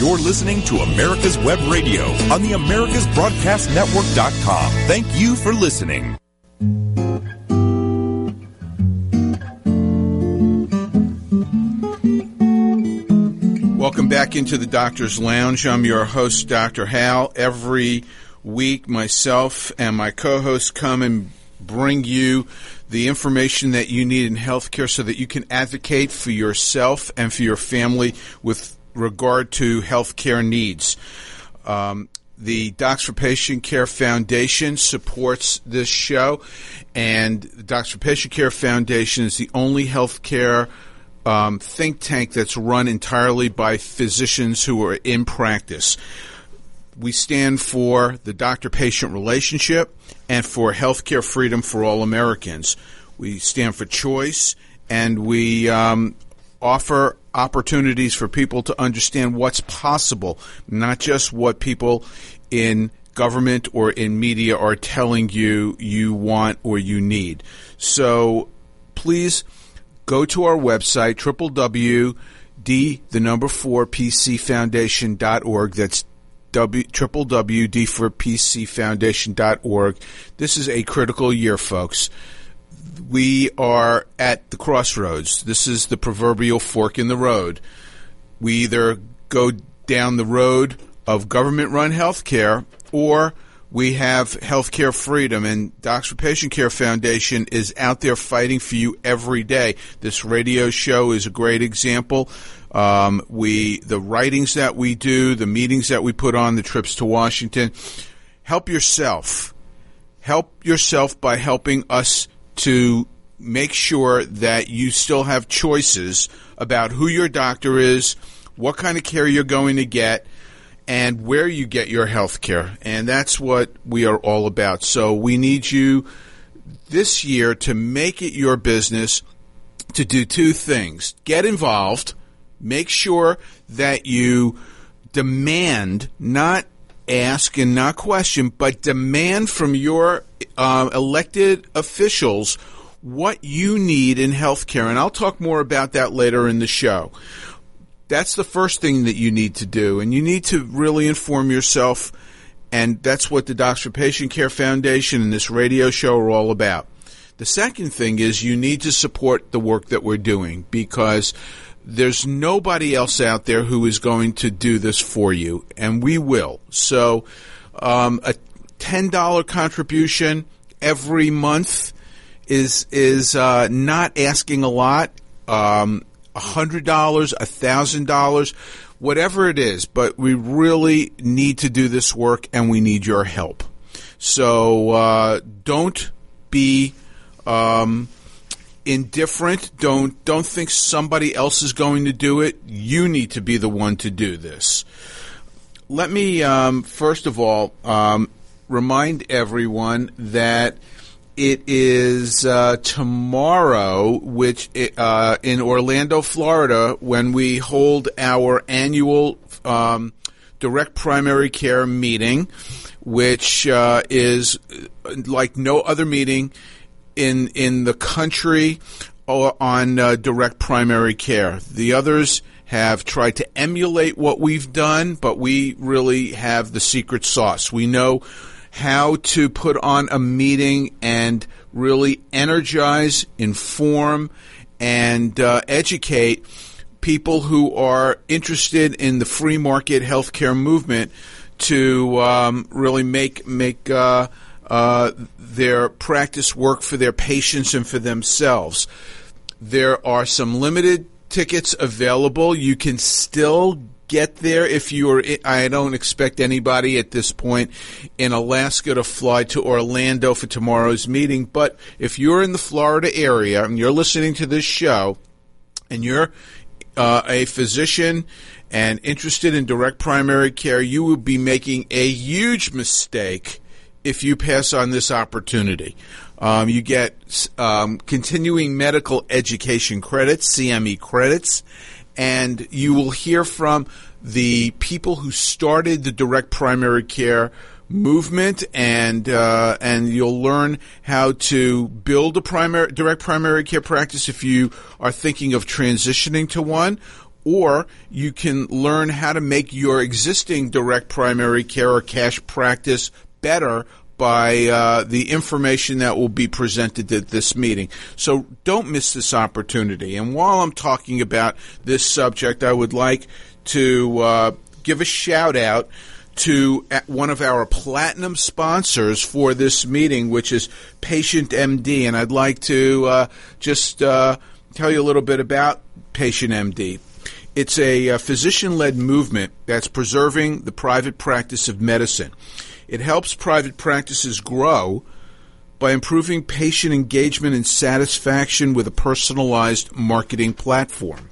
You're listening to America's Web Radio on the AmericasBroadcastNetwork.com. Thank you for listening. Welcome back into the Doctor's Lounge. I'm your host, Dr. Hal. Every week, myself and my co hosts come and bring you the information that you need in healthcare so that you can advocate for yourself and for your family with regard to healthcare needs. Um, the Docs for Patient Care Foundation supports this show, and the Docs for Patient Care Foundation is the only healthcare um, think tank that's run entirely by physicians who are in practice. We stand for the doctor patient relationship and for healthcare freedom for all Americans. We stand for choice and we um, offer opportunities for people to understand what's possible, not just what people in government or in media are telling you you want or you need. So please go to our website, www.d, the number four, pcfoundation.org. That's w, www.d4pcfoundation.org. This is a critical year, folks. We are at the crossroads. This is the proverbial fork in the road. We either go down the road of government run health care or we have healthcare freedom, and Docs for Patient Care Foundation is out there fighting for you every day. This radio show is a great example. Um, we the writings that we do, the meetings that we put on, the trips to Washington. Help yourself. Help yourself by helping us to make sure that you still have choices about who your doctor is, what kind of care you're going to get, and where you get your health care. And that's what we are all about. So we need you this year to make it your business to do two things get involved, make sure that you demand, not ask and not question, but demand from your uh, elected officials what you need in healthcare. And I'll talk more about that later in the show. That's the first thing that you need to do. And you need to really inform yourself. And that's what the Docs for Patient Care Foundation and this radio show are all about. The second thing is you need to support the work that we're doing because there's nobody else out there who is going to do this for you, and we will. So, um, a ten dollar contribution every month is is uh, not asking a lot. Um, hundred dollars, a thousand dollars, whatever it is, but we really need to do this work, and we need your help. So uh, don't be. Um, indifferent. Don't don't think somebody else is going to do it. You need to be the one to do this. Let me um, first of all um, remind everyone that it is uh, tomorrow, which uh, in Orlando, Florida, when we hold our annual um, direct primary care meeting, which uh, is uh, like no other meeting in in the country on uh, direct primary care. The others have tried to emulate what we've done, but we really have the secret sauce. We know how to put on a meeting and really energize, inform, and uh, educate people who are interested in the free market healthcare movement to um, really make make uh, uh, their practice work for their patients and for themselves. There are some limited tickets available. You can still get there if you are. I don't expect anybody at this point in Alaska to fly to Orlando for tomorrow's meeting, but if you're in the Florida area and you're listening to this show and you're uh, a physician and interested in direct primary care, you would be making a huge mistake if you pass on this opportunity. Um, you get um, continuing medical education credits, CME credits, and you will hear from the people who started the direct primary care movement, and uh, and you'll learn how to build a primary direct primary care practice if you are thinking of transitioning to one, or you can learn how to make your existing direct primary care or cash practice better by uh, the information that will be presented at this meeting. So don't miss this opportunity. And while I'm talking about this subject, I would like to uh, give a shout out to one of our platinum sponsors for this meeting, which is Patient MD. And I'd like to uh, just uh, tell you a little bit about Patient MD. It's a, a physician led movement that's preserving the private practice of medicine. It helps private practices grow by improving patient engagement and satisfaction with a personalized marketing platform.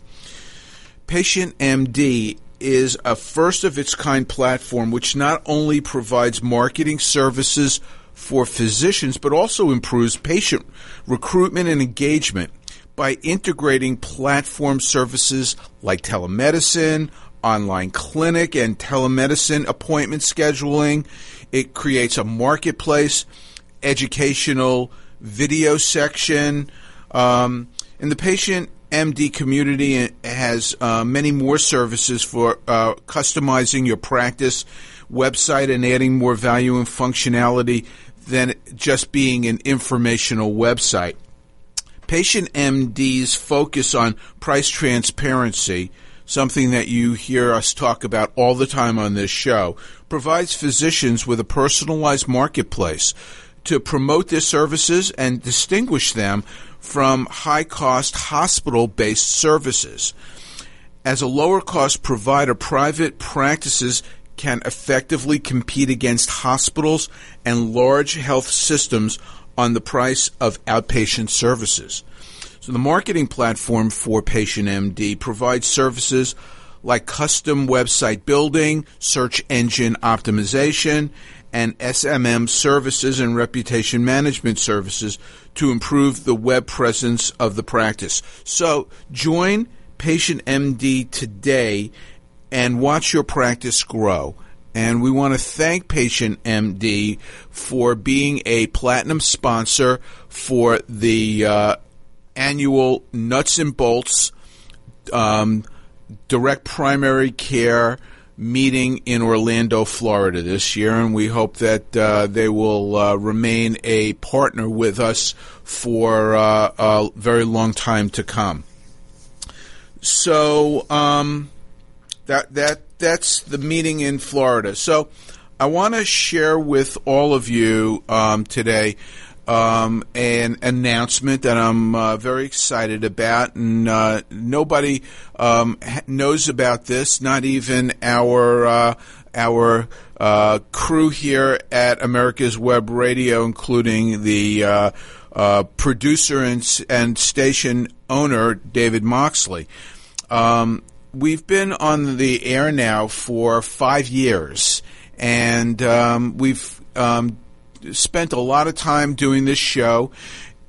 Patient MD is a first of its kind platform which not only provides marketing services for physicians but also improves patient recruitment and engagement by integrating platform services like telemedicine, online clinic and telemedicine appointment scheduling. It creates a marketplace, educational video section. Um, and the patient MD community has uh, many more services for uh, customizing your practice website and adding more value and functionality than just being an informational website. Patient MD's focus on price transparency something that you hear us talk about all the time on this show, provides physicians with a personalized marketplace to promote their services and distinguish them from high cost hospital based services. As a lower cost provider, private practices can effectively compete against hospitals and large health systems on the price of outpatient services. So the marketing platform for Patient MD provides services like custom website building, search engine optimization, and SMM services and reputation management services to improve the web presence of the practice. So join Patient MD today and watch your practice grow. And we want to thank Patient MD for being a platinum sponsor for the uh, annual nuts and bolts um, direct primary care meeting in Orlando, Florida this year, and we hope that uh, they will uh, remain a partner with us for uh, a very long time to come. So um, that that that's the meeting in Florida. So I want to share with all of you um, today um, an announcement that I'm uh, very excited about, and uh, nobody um, knows about this, not even our uh, our uh, crew here at America's Web Radio, including the uh, uh, producer and, and station owner David Moxley. Um, we've been on the air now for five years, and um, we've um, spent a lot of time doing this show.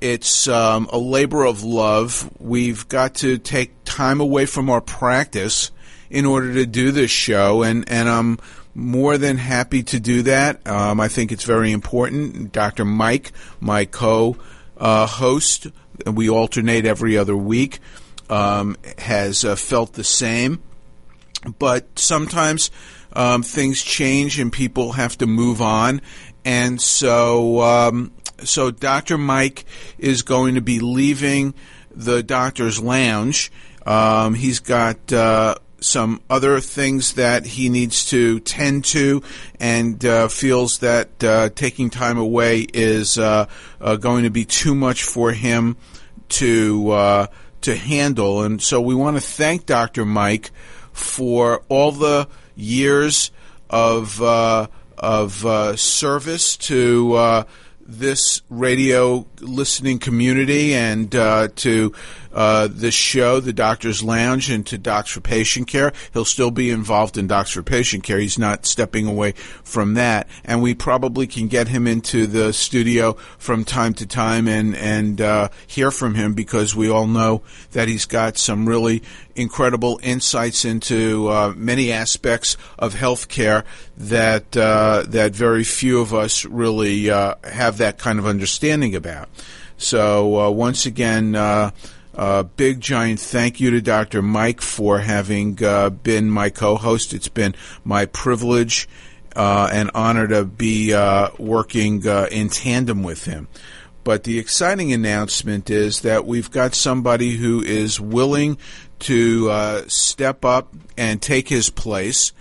It's um, a labor of love. We've got to take time away from our practice in order to do this show, and, and I'm more than happy to do that. Um, I think it's very important. Dr. Mike, my co uh, host, we alternate every other week, um, has uh, felt the same. But sometimes um, things change and people have to move on and so um, so Dr. Mike is going to be leaving the doctor's lounge. Um, he's got uh, some other things that he needs to tend to, and uh, feels that uh, taking time away is uh, uh, going to be too much for him to uh, to handle. And so we want to thank Dr. Mike for all the years of of uh, service to uh, this radio listening community and uh, to uh, this show, the Doctor's Lounge, and to Docs for Patient Care. He'll still be involved in Docs for Patient Care. He's not stepping away from that, and we probably can get him into the studio from time to time and and uh, hear from him because we all know that he's got some really incredible insights into uh, many aspects of healthcare that uh, that very few of us really uh, have that kind of understanding about. So uh, once again, uh, uh, big giant thank you to Dr. Mike for having uh, been my co-host. It's been my privilege and honor to be working in tandem with him. But the exciting announcement is that we've got somebody who is willing to step up and take his place,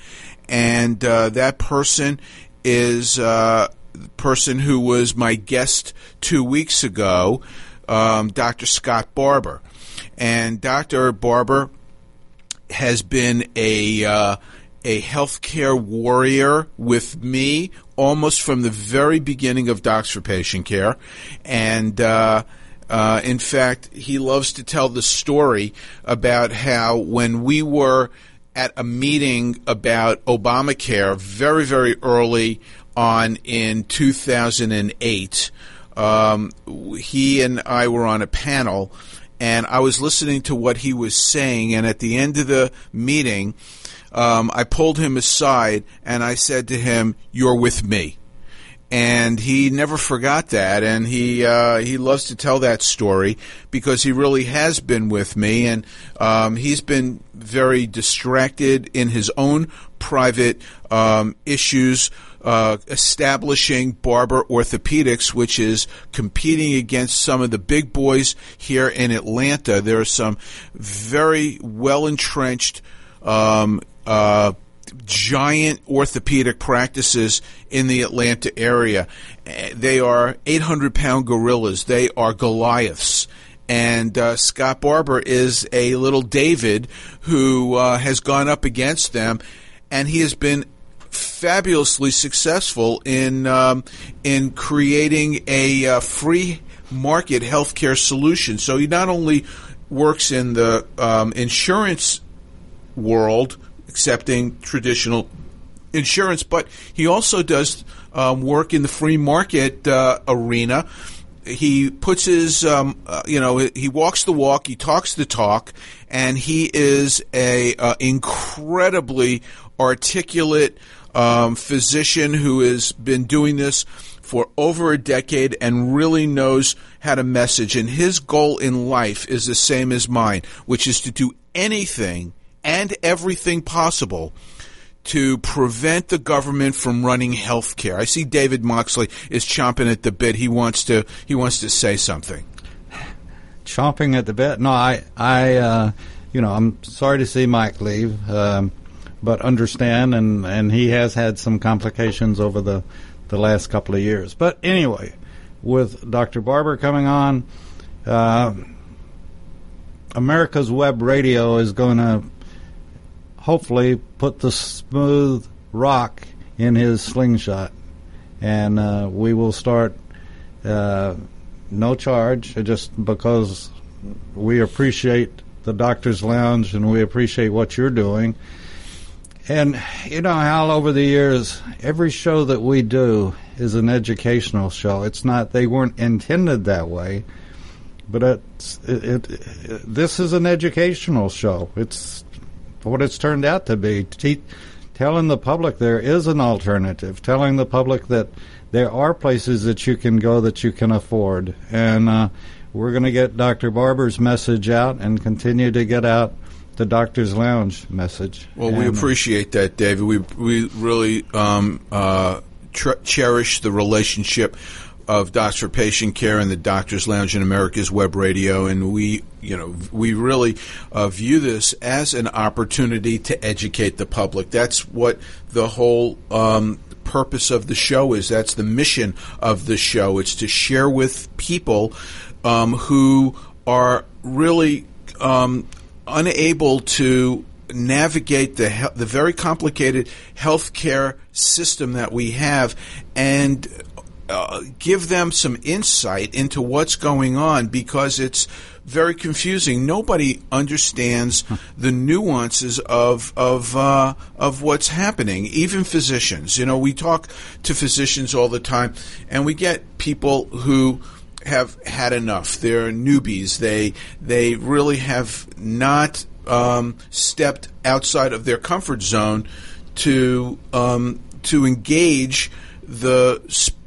and that person is the person who was my guest two weeks ago um, Dr. Scott Barber. And Dr. Barber has been a uh, a healthcare warrior with me almost from the very beginning of Docs for Patient Care, and. Uh, uh, in fact, he loves to tell the story about how when we were at a meeting about Obamacare very, very early on in 2008, um, he and I were on a panel, and I was listening to what he was saying. And at the end of the meeting, um, I pulled him aside and I said to him, "You're with me." And he never forgot that, and he uh, he loves to tell that story because he really has been with me, and um, he's been very distracted in his own private um, issues uh, establishing Barber Orthopedics, which is competing against some of the big boys here in Atlanta. There are some very well entrenched. Um, uh, giant orthopedic practices in the Atlanta area. They are 800 pound gorillas. They are Goliaths. And uh, Scott Barber is a little David who uh, has gone up against them, and he has been fabulously successful in um, in creating a uh, free market healthcare solution. So he not only works in the um, insurance world, accepting traditional insurance, but he also does um, work in the free market uh, arena. He puts his, um, uh, you know, he walks the walk, he talks the talk, and he is a uh, incredibly articulate um, physician who has been doing this for over a decade and really knows how to message. And his goal in life is the same as mine, which is to do anything and everything possible to prevent the government from running health care. I see David Moxley is chomping at the bit. He wants to he wants to say something. Chomping at the bit? No, I I uh, you know I'm sorry to see Mike leave. Um, but understand, and, and he has had some complications over the, the last couple of years. But anyway, with Dr. Barber coming on, uh, America's Web Radio is going to hopefully put the smooth rock in his slingshot, and uh, we will start uh, no charge, just because we appreciate the Doctor's Lounge and we appreciate what you're doing. And you know how over the years, every show that we do is an educational show. It's not; they weren't intended that way, but it's it, it, it this is an educational show. It's what it's turned out to be. Te- telling the public there is an alternative. Telling the public that there are places that you can go that you can afford, and uh, we're going to get Dr. Barber's message out and continue to get out the Doctor's Lounge message. Well, and we appreciate that, David. We we really um, uh, tr- cherish the relationship of Doctor Patient Care and the Doctor's Lounge in America's Web Radio, and we, you know, we really uh, view this as an opportunity to educate the public. That's what the whole um, purpose of the show is. That's the mission of the show. It's to share with people um, who are really um, unable to navigate the the very complicated healthcare system that we have and uh, give them some insight into what's going on because it's very confusing. Nobody understands the nuances of of uh, of what's happening. Even physicians, you know, we talk to physicians all the time, and we get people who have had enough. They're newbies. They they really have not um, stepped outside of their comfort zone to um, to engage the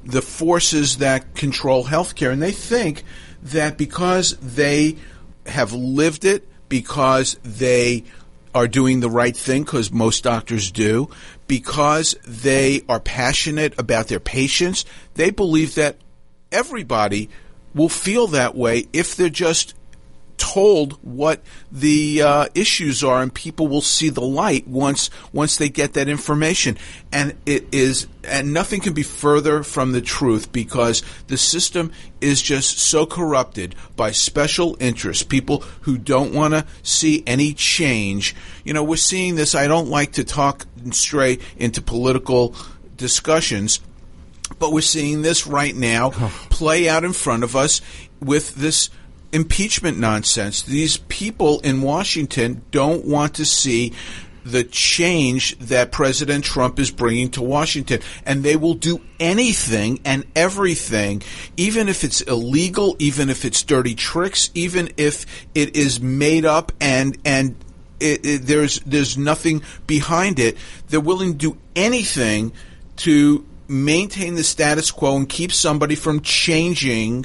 the forces that control healthcare, and they think that because they have lived it because they are doing the right thing, because most doctors do, because they are passionate about their patients. They believe that everybody will feel that way if they're just told what the uh, issues are, and people will see the light once once they get that information. And it is, and nothing can be further from the truth because the system is just so corrupted by special interests, people who don't want to see any change. You know, we're seeing this. I don't like to talk and stray into political discussions but we're seeing this right now play out in front of us with this impeachment nonsense. These people in Washington don't want to see the change that President Trump is bringing to Washington. And they will do anything and everything, even if it's illegal, even if it's dirty tricks, even if it is made up and, and it, it, there's, there's nothing behind it. They're willing to do anything to maintain the status quo and keep somebody from changing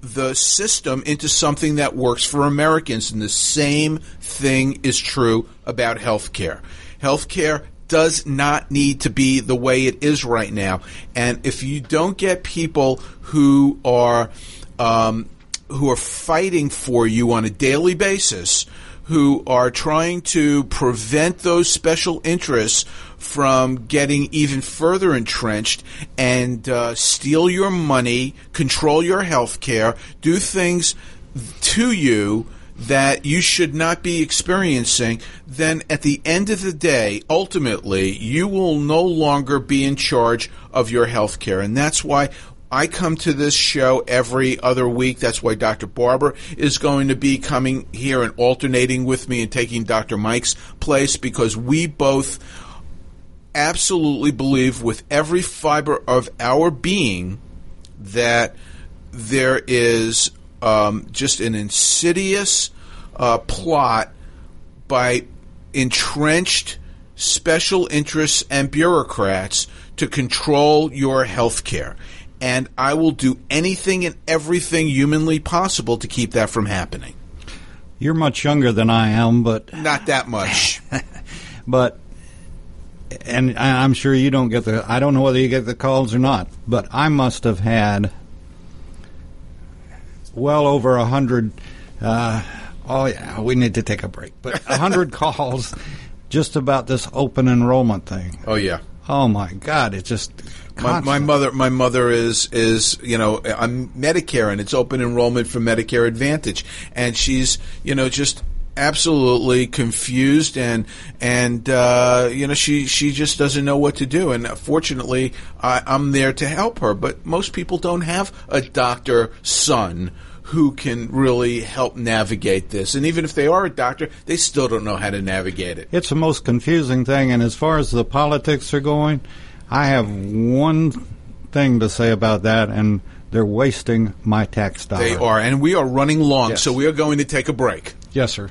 the system into something that works for Americans. And the same thing is true about healthcare. Healthcare does not need to be the way it is right now. And if you don't get people who are um, who are fighting for you on a daily basis, who are trying to prevent those special interests from getting even further entrenched and uh, steal your money, control your health care, do things to you that you should not be experiencing, then at the end of the day, ultimately, you will no longer be in charge of your health care. And that's why I come to this show every other week. That's why Dr. Barber is going to be coming here and alternating with me and taking Dr. Mike's place because we both absolutely believe with every fiber of our being that there is um, just an insidious uh, plot by entrenched special interests and bureaucrats to control your health care. And I will do anything and everything humanly possible to keep that from happening. You're much younger than I am, but not that much. but and I'm sure you don't get the. I don't know whether you get the calls or not, but I must have had well over a hundred. Uh, oh yeah, we need to take a break. But a hundred calls just about this open enrollment thing. Oh yeah. Oh my God! It just my, my, mother, my mother is is you know on Medicare and it's open enrollment for Medicare Advantage, and she's you know just absolutely confused and and uh, you know she she just doesn't know what to do and fortunately I, I'm there to help her but most people don't have a doctor son who can really help navigate this and even if they are a doctor they still don't know how to navigate it it's the most confusing thing and as far as the politics are going I have one thing to say about that and they're wasting my tax dollars. They are, and we are running long, yes. so we are going to take a break. Yes, sir.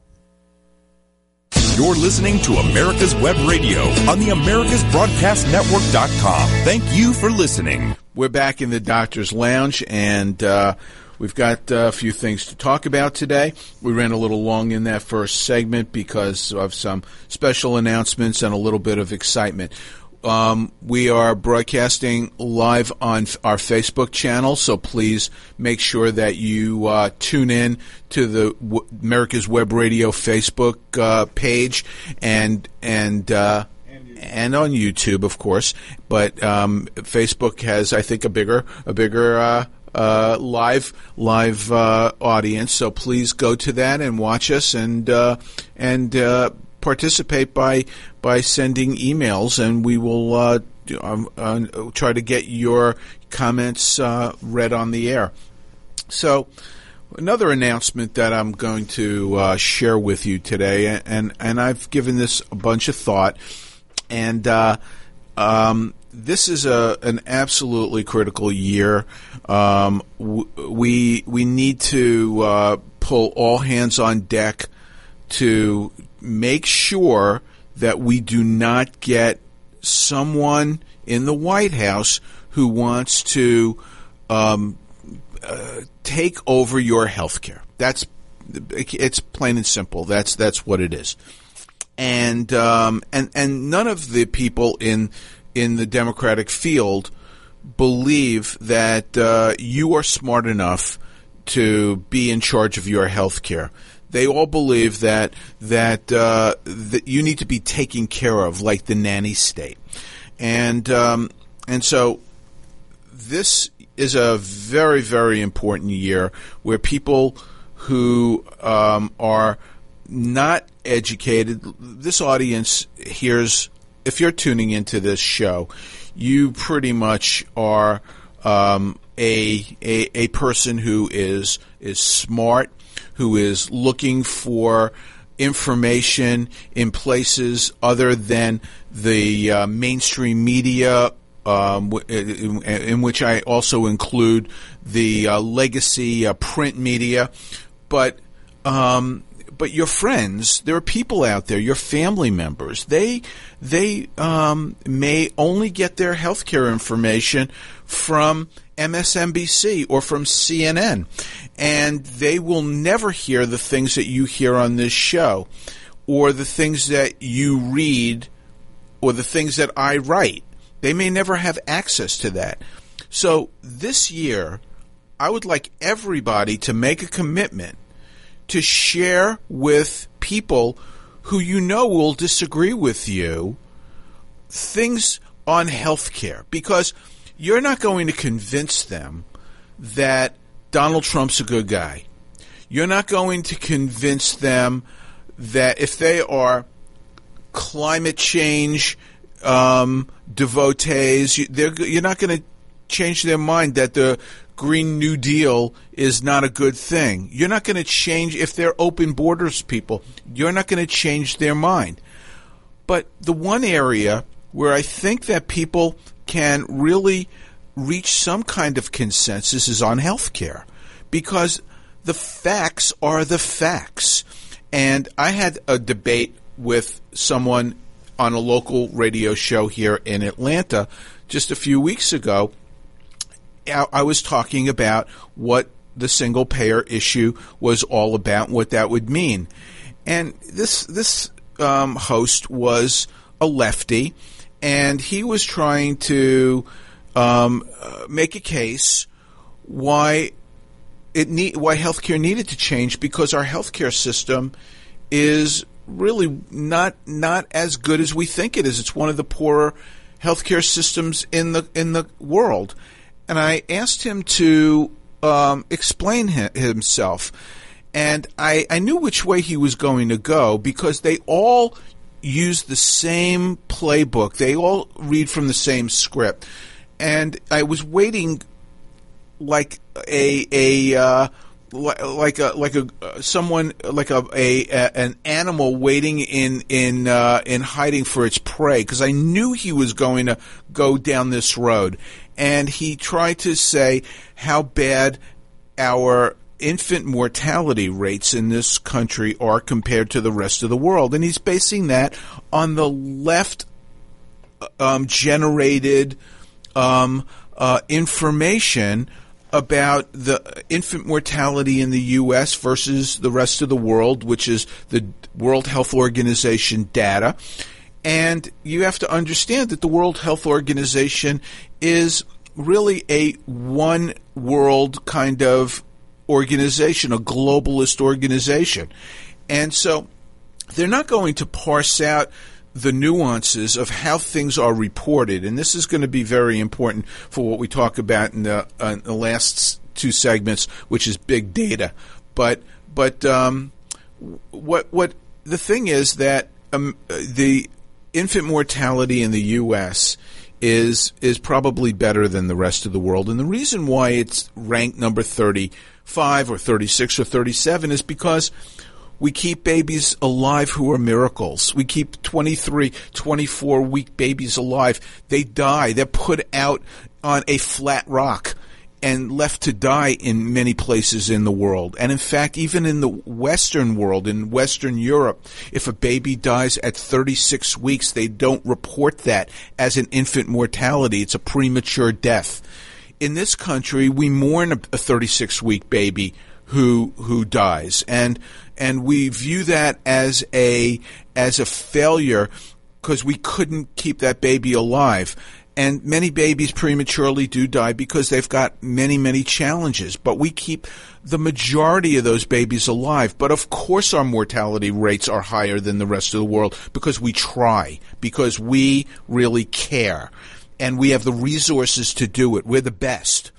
You're listening to America's Web Radio on the AmericasBroadcastNetwork.com. Thank you for listening. We're back in the doctor's lounge, and uh, We've got a few things to talk about today. We ran a little long in that first segment because of some special announcements and a little bit of excitement. Um, we are broadcasting live on our Facebook channel, so please make sure that you uh, tune in to the w- America's Web Radio Facebook uh, page and and uh, and on YouTube, of course. But um, Facebook has, I think, a bigger a bigger uh, uh, live live uh, audience. So please go to that and watch us and uh, and uh, participate by by sending emails, and we will uh, um, uh, try to get your comments uh, read on the air. So. Another announcement that I'm going to uh, share with you today, and and I've given this a bunch of thought, and uh, um, this is a an absolutely critical year. Um, w- we we need to uh, pull all hands on deck to make sure that we do not get someone in the White House who wants to um, uh, take over your health care. That's it's plain and simple. That's that's what it is. And um, and and none of the people in in the Democratic field believe that uh, you are smart enough to be in charge of your health care. They all believe that that uh, that you need to be taken care of, like the nanny state, and um, and so this is a very very important year where people who um, are not educated. This audience hears if you're tuning into this show, you pretty much are um, a, a a person who is is smart, who is looking for information in places other than the uh, mainstream media. Um, in, in, which I also include the uh, legacy uh, print media, but um, but your friends, there are people out there, your family members, they they um, may only get their healthcare information from MSNBC or from CNN, and they will never hear the things that you hear on this show, or the things that you read, or the things that I write. They may never have access to that. So this year, I would like everybody to make a commitment to share with people who you know will disagree with you things on healthcare because you're not going to convince them that Donald Trump's a good guy. You're not going to convince them that if they are climate change um, devotees, you're not going to change their mind that the Green New Deal is not a good thing. You're not going to change if they're open borders people. You're not going to change their mind. But the one area where I think that people can really reach some kind of consensus is on health care because the facts are the facts. And I had a debate with someone on a local radio show here in Atlanta just a few weeks ago I was talking about what the single payer issue was all about, what that would mean. And this this um, host was a lefty, and he was trying to um, uh, make a case why it need why healthcare needed to change because our healthcare system is really not not as good as we think it is. It's one of the poorer healthcare systems in the in the world and I asked him to um, explain himself. And I, I knew which way he was going to go because they all use the same playbook. They all read from the same script. And I was waiting like a a uh, like a like a someone like a, a, a, an animal waiting in in uh, in hiding for its prey because I knew he was going to go down this road and he tried to say how bad our infant mortality rates in this country are compared to the rest of the world. And he's basing that on the left um, generated um, uh, information about the infant mortality in the U.S. versus the rest of the world, which is the World Health Organization data. And you have to understand that the World Health Organization is really a one world kind of organization, a globalist organization. And so they're not going to parse out the nuances of how things are reported. And this is going to be very important for what we talk about in the, uh, the last two segments, which is big data. But, but, um, what, what, the thing is that um, the infant mortality in the U.S. is is probably better than the rest of the world, and the reason why it's ranked number thirty five or thirty six or thirty seven is because we keep babies alive who are miracles. We keep 23, 24 week babies alive. They die. They're put out on a flat rock and left to die in many places in the world. And in fact, even in the Western world, in Western Europe, if a baby dies at 36 weeks, they don't report that as an infant mortality. It's a premature death. In this country, we mourn a 36 week baby who who dies, and and we view that as a as a failure because we couldn't keep that baby alive. And many babies prematurely do die because they've got many, many challenges. But we keep the majority of those babies alive. But of course, our mortality rates are higher than the rest of the world because we try, because we really care, and we have the resources to do it. We're the best.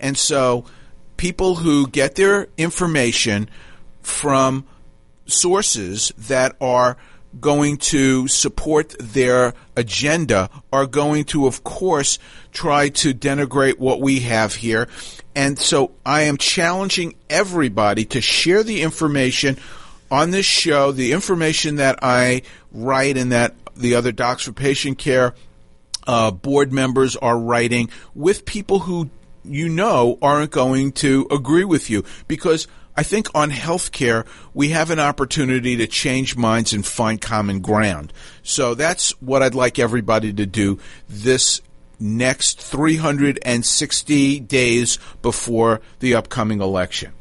And so, people who get their information from sources that are going to support their agenda are going to, of course, try to denigrate what we have here. And so I am challenging everybody to share the information on this show, the information that I write and that the other Docs for Patient Care uh, board members are writing with people who you know aren't going to agree with you because I think on healthcare, we have an opportunity to change minds and find common ground. So that's what I'd like everybody to do this next 360 days before the upcoming election.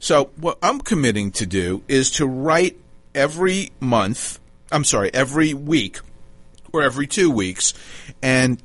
So what I'm committing to do is to write every month, I'm sorry, every week or every two weeks and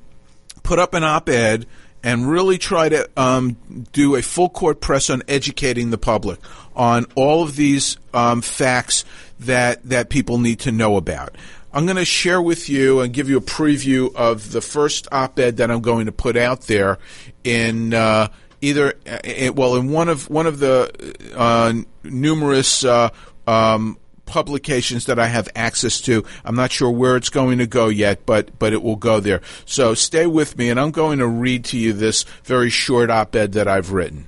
put up an op-ed and really try to um, do a full court press on educating the public on all of these um, facts that that people need to know about. I'm going to share with you and give you a preview of the first op-ed that I'm going to put out there in uh, either uh, well in one of one of the uh, numerous uh, um, publications that I have access to. I'm not sure where it's going to go yet, but but it will go there. So stay with me, and I'm going to read to you this very short op-ed that I've written.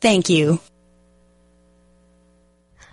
Thank you.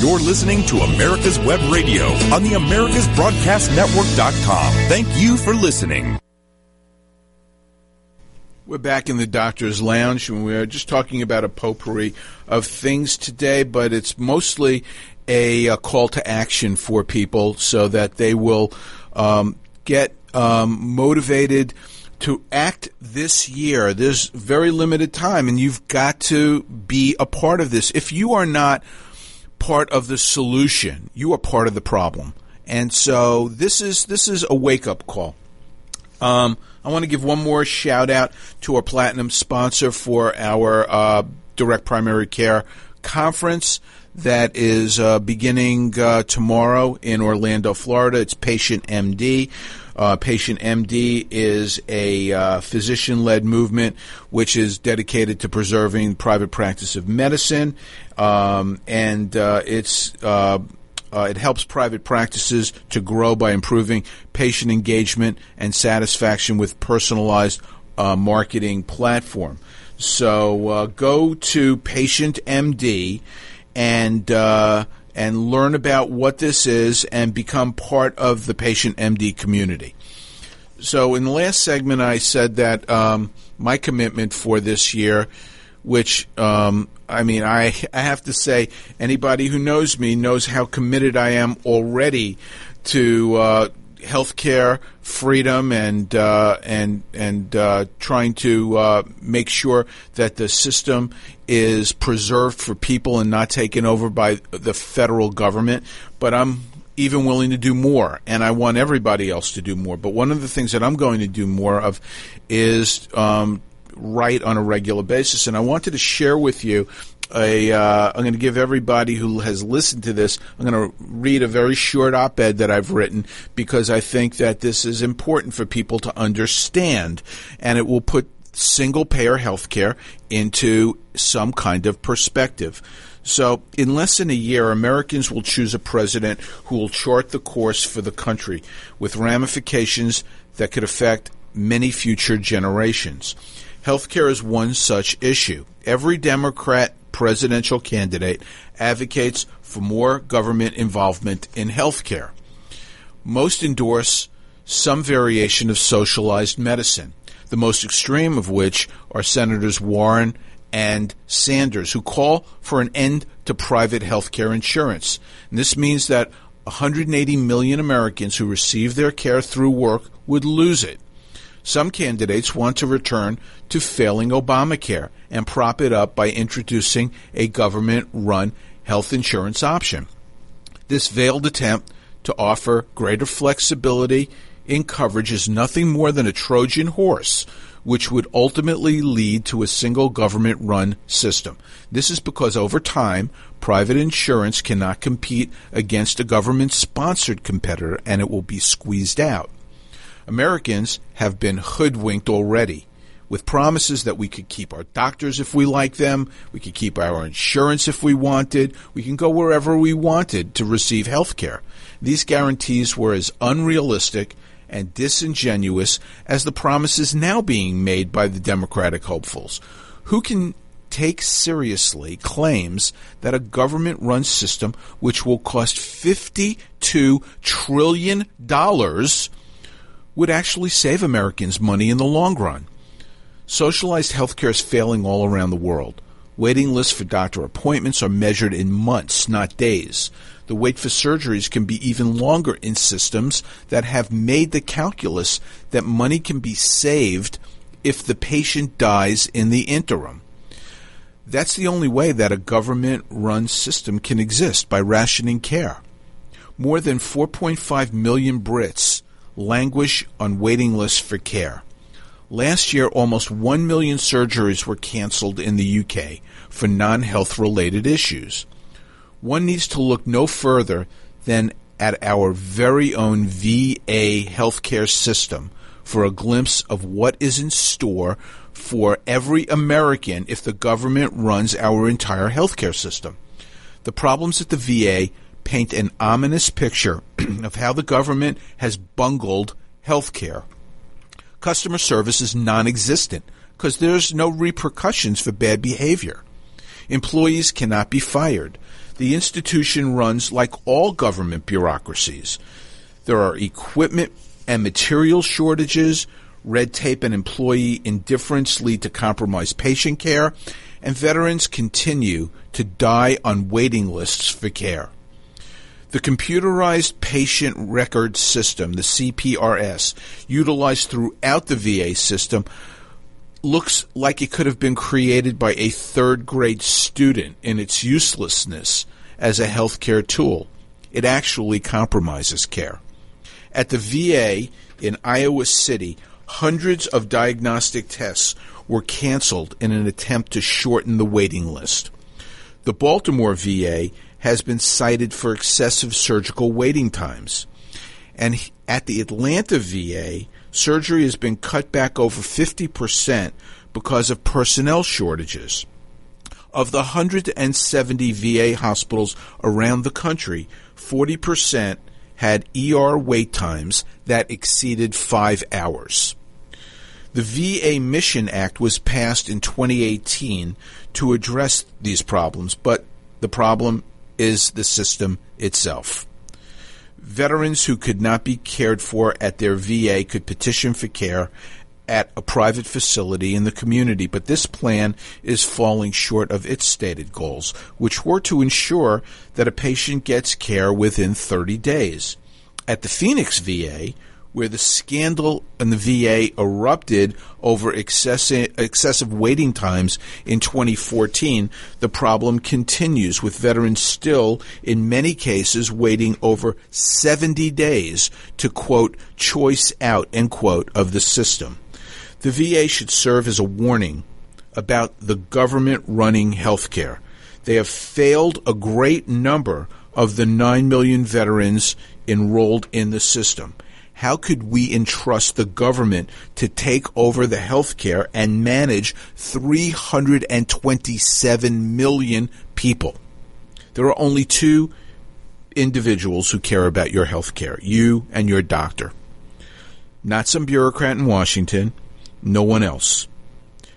You're listening to America's Web Radio on the AmericasBroadcastNetwork.com. Thank you for listening. We're back in the doctor's lounge, and we're just talking about a potpourri of things today, but it's mostly a, a call to action for people so that they will um, get um, motivated to act this year. There's very limited time, and you've got to be a part of this. If you are not part of the solution, you are part of the problem. And so this is this is a wake up call. Um, I want to give one more shout out to our platinum sponsor for our uh, direct primary care conference that is uh, beginning uh, tomorrow in Orlando, Florida. It's Patient MD. Uh, Patient MD is a uh, physician led movement which is dedicated to preserving private practice of medicine. Um, and uh, it's uh, uh, it helps private practices to grow by improving patient engagement and satisfaction with personalized uh, marketing platform. So uh, go to Patient MD and uh, and learn about what this is and become part of the Patient MD community. So in the last segment, I said that um, my commitment for this year, which um, I mean, I I have to say, anybody who knows me knows how committed I am already to uh, healthcare freedom and uh, and and uh, trying to uh, make sure that the system is preserved for people and not taken over by the federal government. But I'm even willing to do more, and I want everybody else to do more. But one of the things that I'm going to do more of is um, write on a regular basis. And I wanted to share with you a. Uh, I'm going to give everybody who has listened to this. I'm going to read a very short op-ed that I've written because I think that this is important for people to understand, and it will put single-payer healthcare into some kind of perspective. So, in less than a year, Americans will choose a president who will chart the course for the country with ramifications that could affect many future generations. Healthcare is one such issue. Every Democrat presidential candidate advocates for more government involvement in healthcare. Most endorse some variation of socialized medicine, the most extreme of which are Senators Warren and Sanders, who call for an end to private healthcare insurance. And this means that 180 million Americans who receive their care through work would lose it. Some candidates want to return to failing Obamacare and prop it up by introducing a government run health insurance option. This veiled attempt to offer greater flexibility in coverage is nothing more than a Trojan horse, which would ultimately lead to a single government run system. This is because over time, private insurance cannot compete against a government sponsored competitor and it will be squeezed out. Americans have been hoodwinked already with promises that we could keep our doctors if we like them, we could keep our insurance if we wanted, we can go wherever we wanted to receive health care. These guarantees were as unrealistic and disingenuous as the promises now being made by the Democratic hopefuls. Who can take seriously claims that a government run system which will cost $52 trillion would actually save Americans money in the long run. Socialized healthcare is failing all around the world. Waiting lists for doctor appointments are measured in months, not days. The wait for surgeries can be even longer in systems that have made the calculus that money can be saved if the patient dies in the interim. That's the only way that a government run system can exist by rationing care. More than 4.5 million Brits languish on waiting lists for care. Last year, almost 1 million surgeries were canceled in the UK for non health related issues. One needs to look no further than at our very own VA healthcare system for a glimpse of what is in store for every American if the government runs our entire healthcare system. The problems at the VA paint an ominous picture of how the government has bungled health care. Customer service is non existent because there's no repercussions for bad behavior. Employees cannot be fired. The institution runs like all government bureaucracies. There are equipment and material shortages, Red tape and employee indifference lead to compromised patient care, and veterans continue to die on waiting lists for care. The computerized patient record system, the CPRS, utilized throughout the VA system, looks like it could have been created by a third grade student in its uselessness as a healthcare tool. It actually compromises care. At the VA in Iowa City, hundreds of diagnostic tests were canceled in an attempt to shorten the waiting list. The Baltimore VA has been cited for excessive surgical waiting times. And at the Atlanta VA, surgery has been cut back over 50% because of personnel shortages. Of the 170 VA hospitals around the country, 40% had ER wait times that exceeded five hours. The VA Mission Act was passed in 2018 to address these problems, but the problem is the system itself. Veterans who could not be cared for at their VA could petition for care at a private facility in the community, but this plan is falling short of its stated goals, which were to ensure that a patient gets care within 30 days. At the Phoenix VA, where the scandal in the VA erupted over excessive, waiting times in 2014, the problem continues with veterans still, in many cases, waiting over 70 days to, quote, choice out, end quote, of the system. The VA should serve as a warning about the government running healthcare. They have failed a great number of the 9 million veterans enrolled in the system how could we entrust the government to take over the health care and manage 327 million people? There are only two individuals who care about your health care you and your doctor. Not some bureaucrat in Washington, no one else.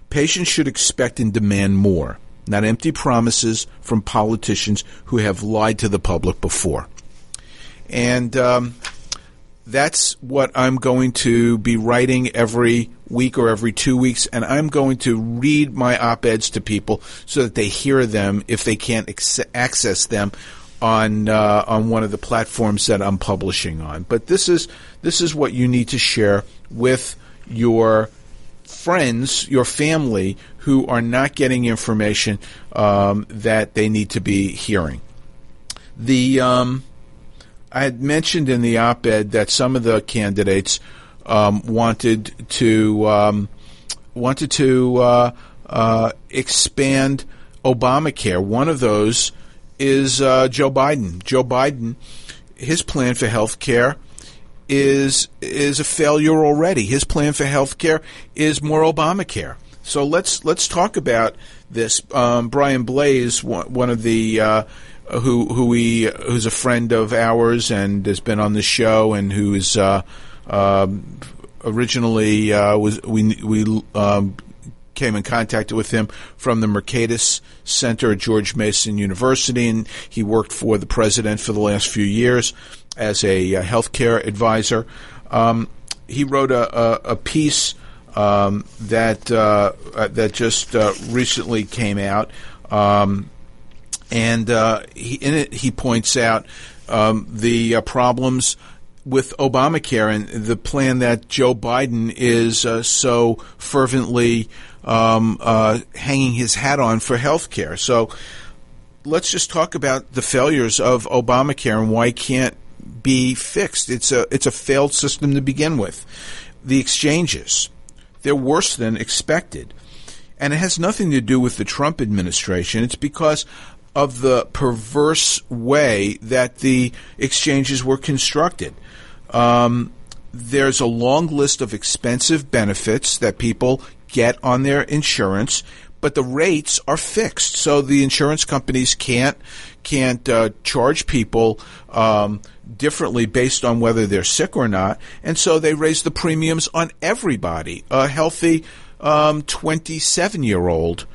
Patients should expect and demand more, not empty promises from politicians who have lied to the public before. And um, that's what I'm going to be writing every week or every two weeks, and I'm going to read my op eds to people so that they hear them if they can't ex- access them on uh, on one of the platforms that I'm publishing on. But this is this is what you need to share with your friends, your family who are not getting information um, that they need to be hearing. The um, I had mentioned in the op-ed that some of the candidates um, wanted to um, wanted to uh, uh, expand Obamacare. One of those is uh, Joe Biden. Joe Biden, his plan for health care is is a failure already. His plan for health care is more Obamacare. So let's let's talk about this. Um, Brian Blase, one, of the uh, who who we who's a friend of ours and has been on the show and who's uh, uh, originally uh, was we we um, came in contact with him from the Mercatus Center at George Mason University, and he worked for the president for the last few years as a uh, healthcare advisor. Um, he wrote a, a, a piece um, that uh, that just uh, recently came out. Um, and uh, he, in it he points out um, the uh, problems with Obamacare and the plan that Joe Biden is uh, so fervently um, uh, hanging his hat on for health care. So let's just talk about the failures of Obamacare and why it can't be fixed. It's a it's a failed system to begin with. The exchanges they're worse than expected. And it has nothing to do with the Trump administration. It's because of the perverse way that the exchanges were constructed. Um, there's a long list of expensive benefits that people get on their insurance, but the rates are fixed, so the insurance companies can't can't uh, charge people um, differently based on whether they're sick or not, and so they raise the premiums on everybody. A healthy 27 um, year old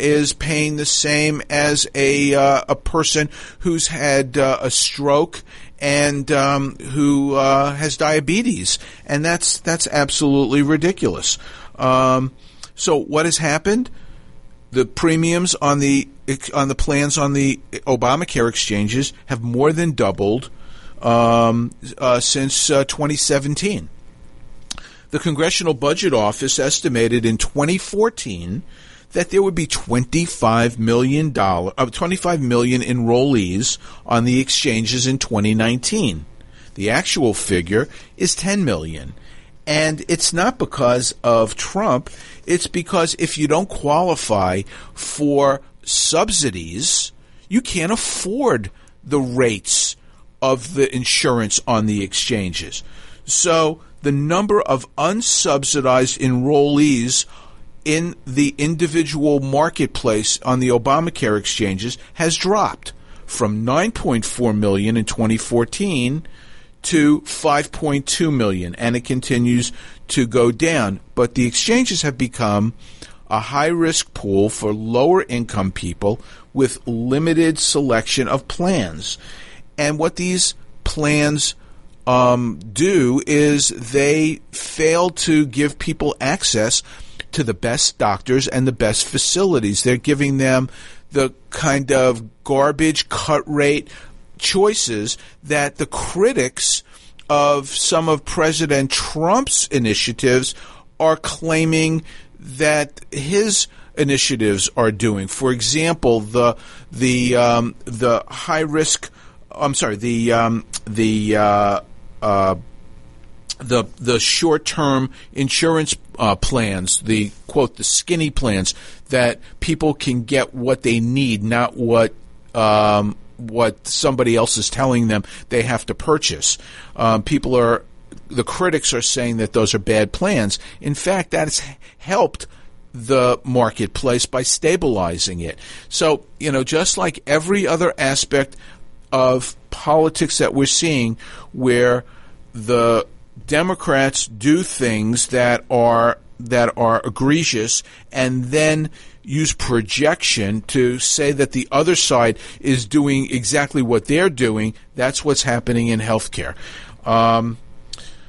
is paying the same as a uh, a person who's had uh, a stroke and um, who uh, has diabetes, and that's that's absolutely ridiculous. Um, so what has happened? The premiums on the on the plans on the Obamacare exchanges have more than doubled um, uh, since uh, 2017. The Congressional Budget Office estimated in 2014 that there would be 25 million dollar, uh, 25 million enrollees on the exchanges in 2019. The actual figure is 10 million. And it's not because of Trump. It's because if you don't qualify for subsidies, you can't afford the rates of the insurance on the exchanges. So the number of unsubsidized enrollees in the individual marketplace on the Obamacare exchanges has dropped from 9.4 million in 2014 to 5.2 million and it continues to go down. But the exchanges have become a high risk pool for lower income people with limited selection of plans. And what these plans um, do is they fail to give people access to the best doctors and the best facilities. They're giving them the kind of garbage cut rate choices that the critics of some of President Trump's initiatives are claiming that his initiatives are doing. For example, the the um, the high risk. I'm sorry. The um, the uh, uh, the the short term insurance uh, plans, the quote the skinny plans that people can get what they need, not what um, what somebody else is telling them they have to purchase. Um, people are the critics are saying that those are bad plans. In fact, that has helped the marketplace by stabilizing it. So, you know, just like every other aspect of politics that we're seeing where the Democrats do things that are that are egregious and then use projection to say that the other side is doing exactly what they're doing. That's what's happening in healthcare. Um,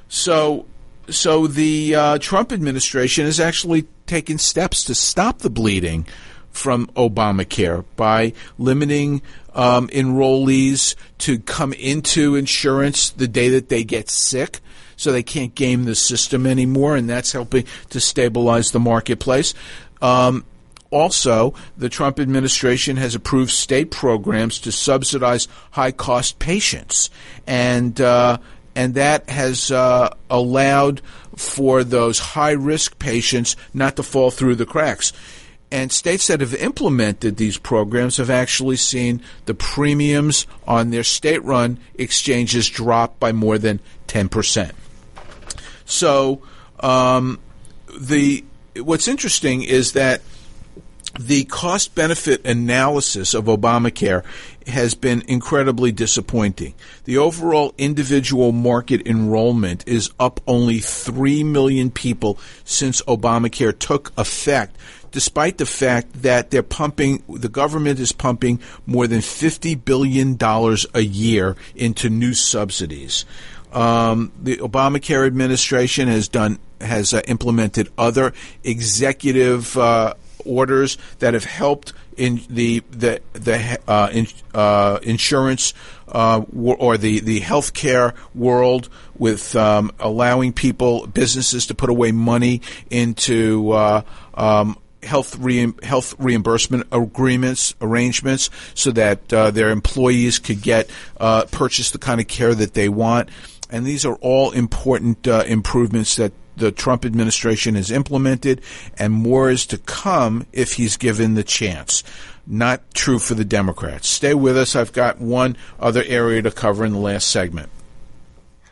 so, so the uh, Trump administration has actually taken steps to stop the bleeding from Obamacare by limiting um, enrollees to come into insurance the day that they get sick so they can't game the system anymore, and that's helping to stabilize the marketplace. Um, also, the Trump administration has approved state programs to subsidize high cost patients. And, uh, and that has uh, allowed for those high risk patients not to fall through the cracks. And states that have implemented these programs have actually seen the premiums on their state run exchanges drop by more than 10%. So um, the what's interesting is that the cost benefit analysis of Obamacare has been incredibly disappointing. The overall individual market enrollment is up only 3 million people since Obamacare took effect, despite the fact that they're pumping, the government is pumping more than $50 billion a year into new subsidies. Um, the Obamacare administration has done has uh, implemented other executive uh, orders that have helped in the the the uh, in, uh, insurance uh, or the the healthcare world with um, allowing people businesses to put away money into uh, um, health re- health reimbursement agreements arrangements so that uh, their employees could get uh, purchase the kind of care that they want and these are all important uh, improvements that the Trump administration has implemented, and more is to come if he's given the chance. Not true for the Democrats. Stay with us. I've got one other area to cover in the last segment.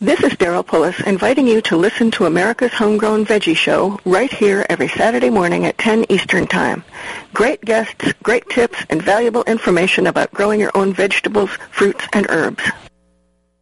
This is Daryl Pullis inviting you to listen to America's Homegrown Veggie Show right here every Saturday morning at 10 Eastern Time. Great guests, great tips, and valuable information about growing your own vegetables, fruits, and herbs.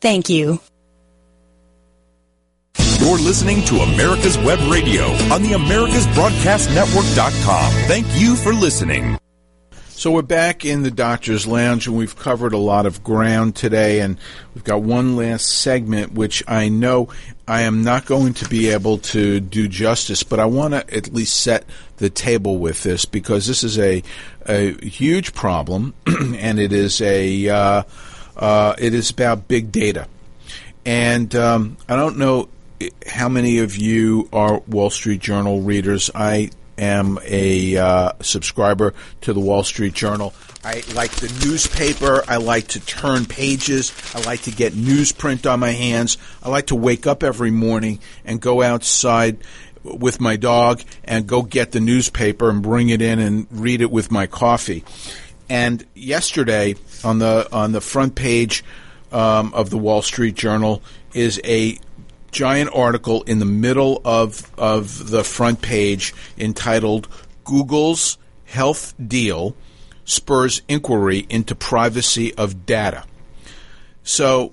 Thank you. You're listening to America's Web Radio on the AmericasBroadcastNetwork.com. Thank you for listening. So we're back in the doctor's lounge, and we've covered a lot of ground today, and we've got one last segment, which I know I am not going to be able to do justice, but I want to at least set the table with this because this is a a huge problem, and it is a uh, uh, it is about big data, and um, I don't know how many of you are Wall Street Journal readers. I am a uh, subscriber to the Wall Street Journal. I like the newspaper. I like to turn pages. I like to get newsprint on my hands. I like to wake up every morning and go outside with my dog and go get the newspaper and bring it in and read it with my coffee. And yesterday on the on the front page um, of the Wall Street Journal is a giant article in the middle of of the front page entitled Google's Health Deal spurs inquiry into privacy of data. So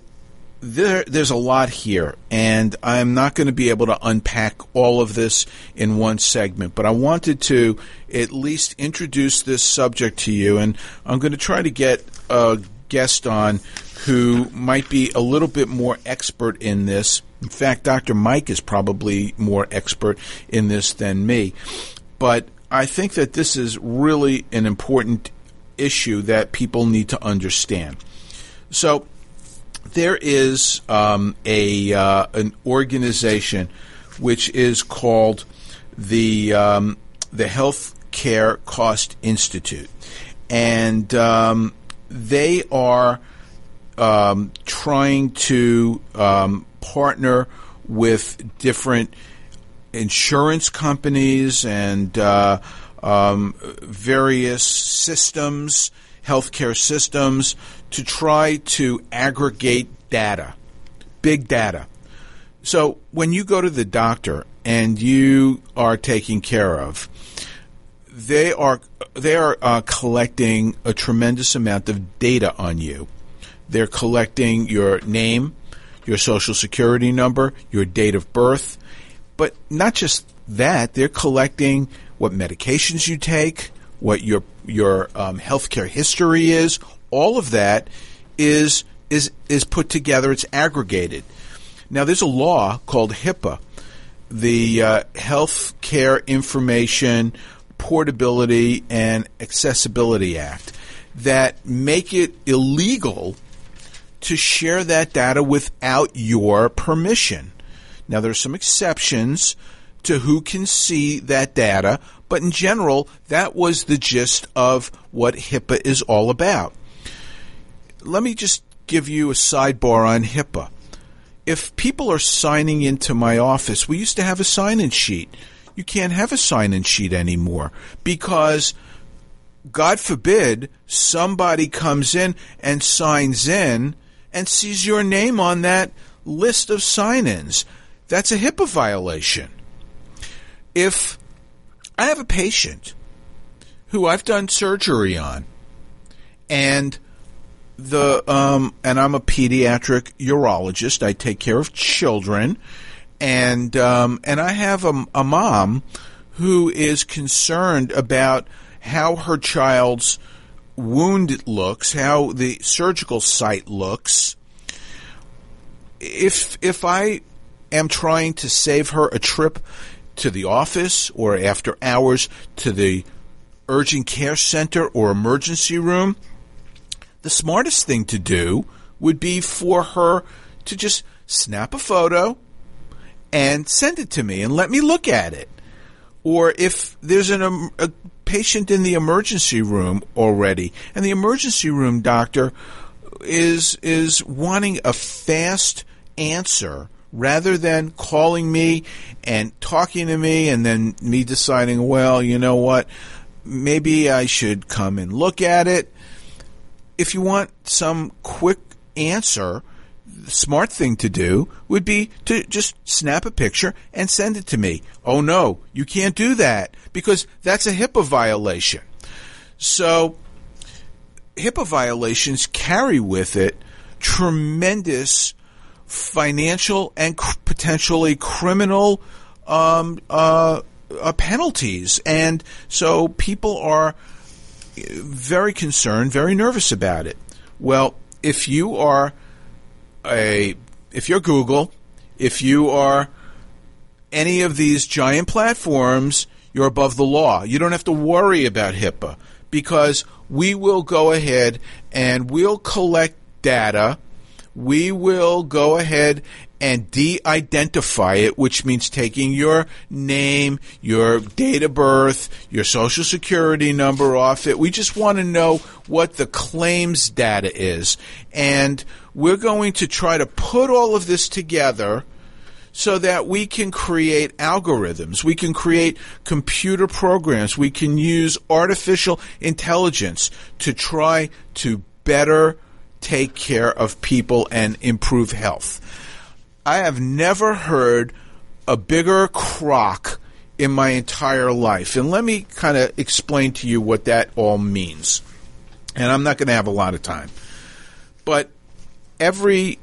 there, there's a lot here, and I'm not going to be able to unpack all of this in one segment, but I wanted to at least introduce this subject to you, and I'm going to try to get a guest on who might be a little bit more expert in this. In fact, Dr. Mike is probably more expert in this than me. But I think that this is really an important issue that people need to understand. So, there is um, a uh, an organization which is called the um, the Health Care Cost Institute, and um, they are um, trying to um, partner with different insurance companies and uh, um, various systems, healthcare systems, to try to aggregate data, big data. So when you go to the doctor and you are taken care of, they are they are uh, collecting a tremendous amount of data on you. They're collecting your name, your social security number, your date of birth, but not just that. They're collecting what medications you take, what your your um, healthcare history is. All of that is is is put together. It's aggregated. Now, there's a law called HIPAA, the uh, Health Care Information Portability and Accessibility Act, that make it illegal to share that data without your permission. Now, there's some exceptions to who can see that data, but in general, that was the gist of what HIPAA is all about. Let me just give you a sidebar on HIPAA. If people are signing into my office, we used to have a sign in sheet. You can't have a sign in sheet anymore because, God forbid, somebody comes in and signs in and sees your name on that list of sign ins. That's a HIPAA violation. If I have a patient who I've done surgery on, and the um, and I'm a pediatric urologist. I take care of children, and um, and I have a, a mom who is concerned about how her child's wound looks, how the surgical site looks. If if I am trying to save her a trip to the office or after hours to the urgent care center or emergency room, the smartest thing to do would be for her to just snap a photo and send it to me and let me look at it. Or if there's an, a patient in the emergency room already, and the emergency room doctor is is wanting a fast answer rather than calling me and talking to me and then me deciding, well, you know what, maybe I should come and look at it. If you want some quick answer, the smart thing to do would be to just snap a picture and send it to me. Oh no, you can't do that because that's a HIPAA violation. So, HIPAA violations carry with it tremendous financial and potentially criminal um, uh, uh, penalties. And so people are very concerned, very nervous about it. Well, if you are a, if you're Google, if you are any of these giant platforms, you're above the law. You don't have to worry about HIPAA because we will go ahead and we'll collect data we will go ahead and de-identify it, which means taking your name, your date of birth, your social security number off it. We just want to know what the claims data is. And we're going to try to put all of this together so that we can create algorithms. We can create computer programs. We can use artificial intelligence to try to better take care of people and improve health. I have never heard a bigger crock in my entire life. And let me kind of explain to you what that all means. And I'm not going to have a lot of time. But every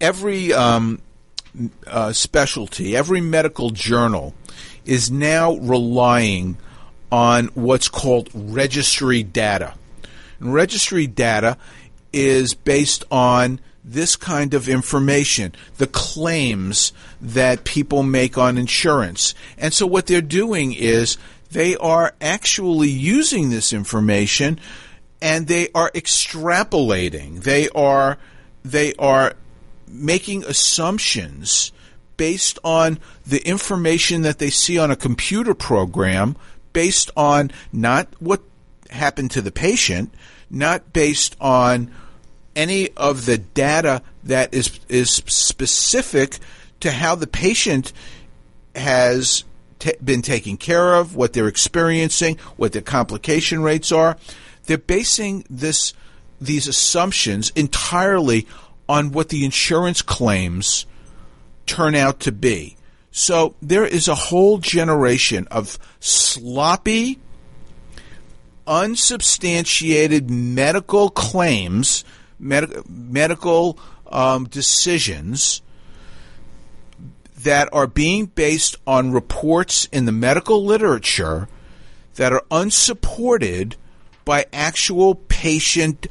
every um, uh, specialty, every medical journal is now relying on what's called registry data. And registry data is based on this kind of information, the claims that people make on insurance. And so what they're doing is they are actually using this information and they are extrapolating. They are they are making assumptions based on the information that they see on a computer program based on not what happened to the patient, not based on any of the data that is is specific to how the patient has t- been taken care of, what they're experiencing, what their complication rates are. They're basing this these assumptions entirely on what the insurance claims turn out to be. So there is a whole generation of sloppy, unsubstantiated medical claims med- medical um, decisions that are being based on reports in the medical literature that are unsupported by actual patient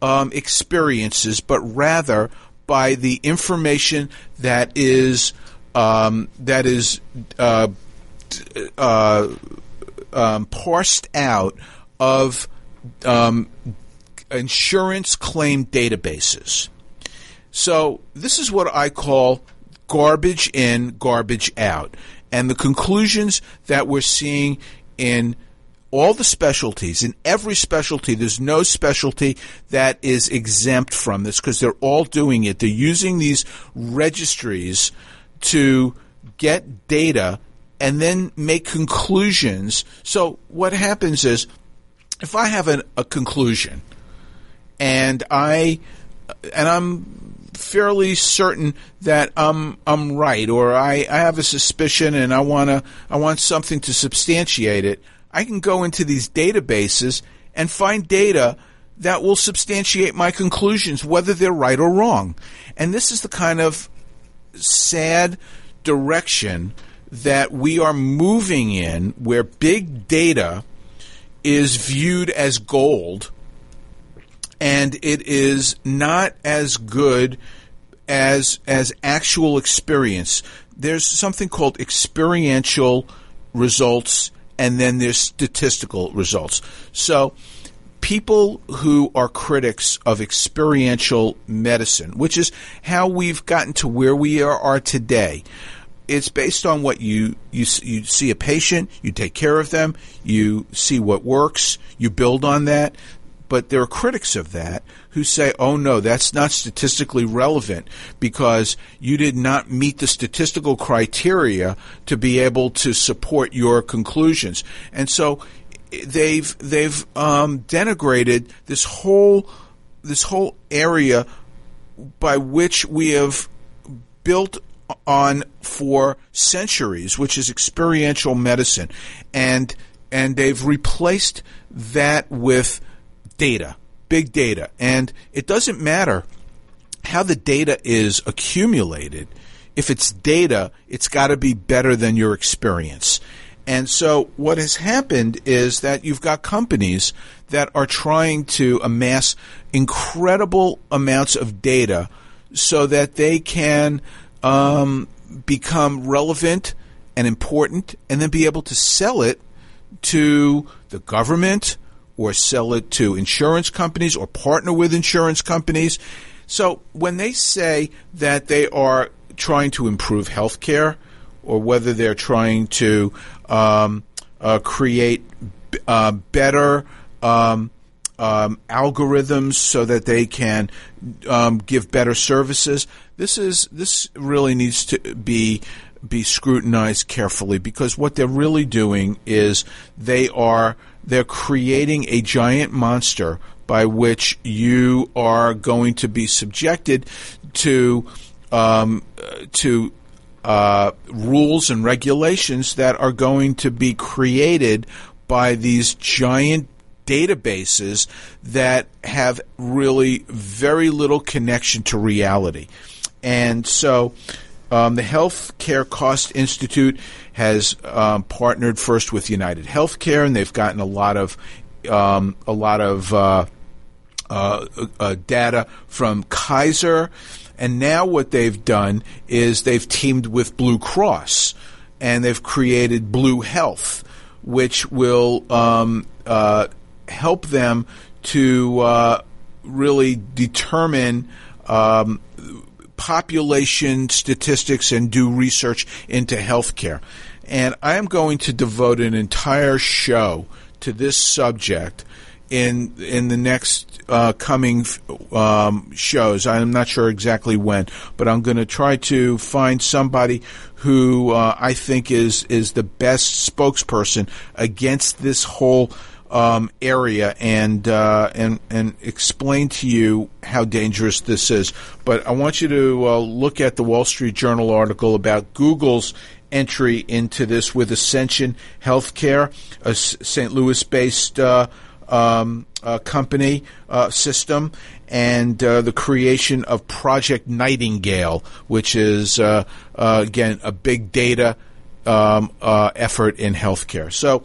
um, experiences, but rather by the information that is um, that is uh, uh, um, parsed out of um, insurance claim databases. So this is what I call garbage in, garbage out. And the conclusions that we're seeing in all the specialties, in every specialty, there's no specialty that is exempt from this because they're all doing it. They're using these registries to get data and then make conclusions. So what happens is if I have an, a conclusion and I and I'm fairly certain that I'm I'm right, or I, I have a suspicion and I wanna I want something to substantiate it. I can go into these databases and find data that will substantiate my conclusions, whether they're right or wrong. And this is the kind of sad direction that we are moving in where big data is viewed as gold and it is not as good as as actual experience there's something called experiential results and then there's statistical results so people who are critics of experiential medicine, which is how we've gotten to where we are, are today. It's based on what you, you you see a patient, you take care of them, you see what works, you build on that. But there are critics of that who say, oh no, that's not statistically relevant because you did not meet the statistical criteria to be able to support your conclusions. And so they've they've um, denigrated this whole this whole area by which we have built on for centuries, which is experiential medicine, and and they've replaced that with data, big data, and it doesn't matter how the data is accumulated. If it's data, it's got to be better than your experience. And so what has happened is that you've got companies that are trying to amass incredible amounts of data so that they can um, become relevant and important and then be able to sell it to the government or sell it to insurance companies or partner with insurance companies. So when they say that they are trying to improve healthcare or whether they're trying to um, uh, create uh, better um, um, algorithms so that they can um, give better services. This is this really needs to be be scrutinized carefully because what they're really doing is they are they're creating a giant monster by which you are going to be subjected to um, to uh, rules and regulations that are going to be created by these giant databases that have really very little connection to reality. And so um, the Healthcare Cost Institute has um, partnered first with United Healthcare, and they've gotten a lot of um, a lot of uh, uh, uh, data from Kaiser. And now what they've done is they've teamed with Blue Cross and they've created Blue Health, which will um, uh, help them to uh, really determine um, population statistics and do research into healthcare. And I am going to devote an entire show to this subject in in the next uh, coming um, shows. I'm not sure exactly when, but I'm going to try to find somebody who uh, I think is is the best spokesperson against this whole um, area and uh, and and explain to you how dangerous this is. But I want you to uh, look at the Wall Street Journal article about Google's entry into this with Ascension Healthcare, a St. Louis-based uh, um, uh, company uh, system and uh, the creation of Project Nightingale, which is again a big data um, effort in healthcare. So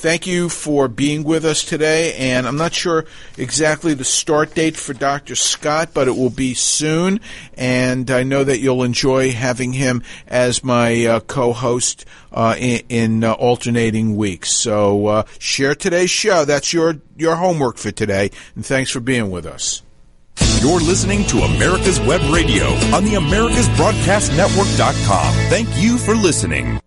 thank you for being with us today. And I'm not sure exactly the start date for Dr. Scott, but it will be soon. And I know that you'll enjoy having him as my uh, co-host uh, in, in uh, alternating weeks. So uh, share today's show. That's your your homework for today. And thanks for being with us. You're listening to America's Web Radio on the AmericasBroadcastNetwork.com. Thank you for listening.